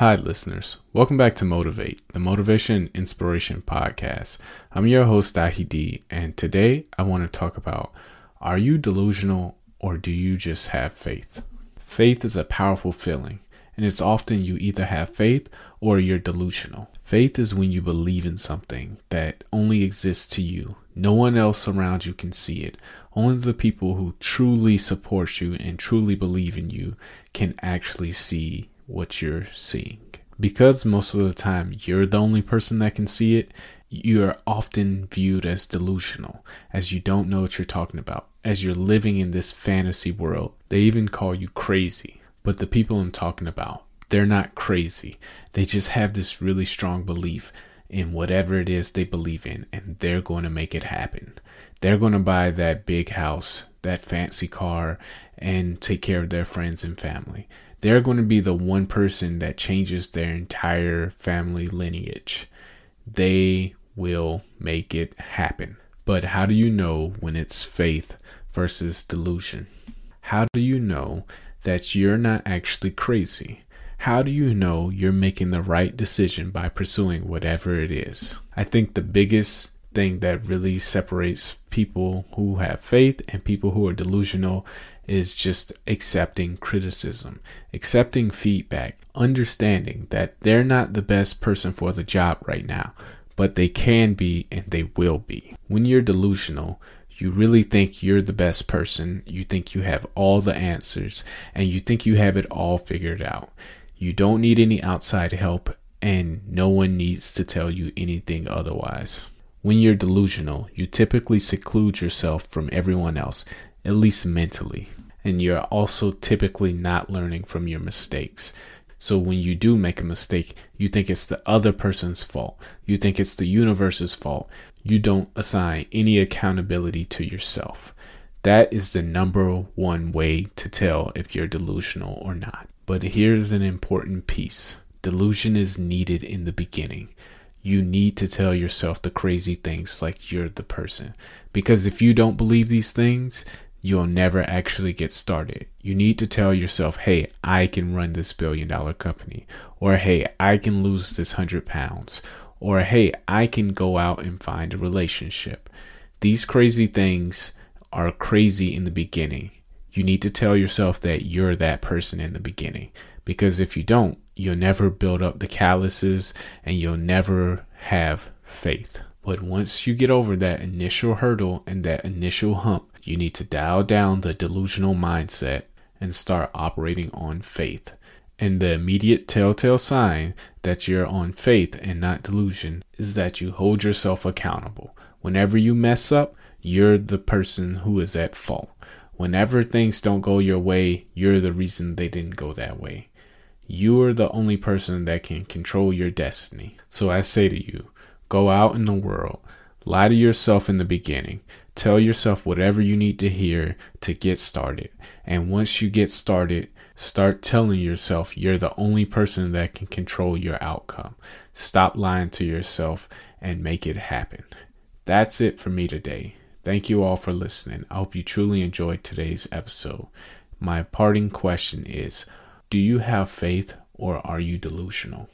Hi, listeners. Welcome back to Motivate, the Motivation and Inspiration Podcast. I'm your host, Dahi and today I want to talk about are you delusional or do you just have faith? Faith is a powerful feeling, and it's often you either have faith or you're delusional. Faith is when you believe in something that only exists to you. No one else around you can see it. Only the people who truly support you and truly believe in you can actually see what you're seeing. Because most of the time you're the only person that can see it, you are often viewed as delusional, as you don't know what you're talking about, as you're living in this fantasy world. They even call you crazy. But the people I'm talking about, they're not crazy. They just have this really strong belief in whatever it is they believe in, and they're going to make it happen. They're going to buy that big house, that fancy car, and take care of their friends and family they're going to be the one person that changes their entire family lineage. They will make it happen. But how do you know when it's faith versus delusion? How do you know that you're not actually crazy? How do you know you're making the right decision by pursuing whatever it is? I think the biggest thing that really separates people who have faith and people who are delusional is just accepting criticism, accepting feedback, understanding that they're not the best person for the job right now, but they can be and they will be. When you're delusional, you really think you're the best person, you think you have all the answers, and you think you have it all figured out. You don't need any outside help, and no one needs to tell you anything otherwise. When you're delusional, you typically seclude yourself from everyone else, at least mentally and you're also typically not learning from your mistakes. So when you do make a mistake, you think it's the other person's fault. You think it's the universe's fault. You don't assign any accountability to yourself. That is the number one way to tell if you're delusional or not. But here's an important piece delusion is needed in the beginning. You need to tell yourself the crazy things like you're the person. Because if you don't believe these things, you'll never actually get started. You need to tell yourself, hey, I can run this billion dollar company, or hey, I can lose this hundred pounds, or hey, I can go out and find a relationship. These crazy things are crazy in the beginning. You need to tell yourself that you're that person in the beginning, because if you don't, you'll never build up the calluses and you'll never have faith. But once you get over that initial hurdle and that initial hump, you need to dial down the delusional mindset and start operating on faith. And the immediate telltale sign that you're on faith and not delusion is that you hold yourself accountable. Whenever you mess up, you're the person who is at fault. Whenever things don't go your way, you're the reason they didn't go that way. You are the only person that can control your destiny. So I say to you, go out in the world, lie to yourself in the beginning, Tell yourself whatever you need to hear to get started. And once you get started, start telling yourself you're the only person that can control your outcome. Stop lying to yourself and make it happen. That's it for me today. Thank you all for listening. I hope you truly enjoyed today's episode. My parting question is Do you have faith or are you delusional?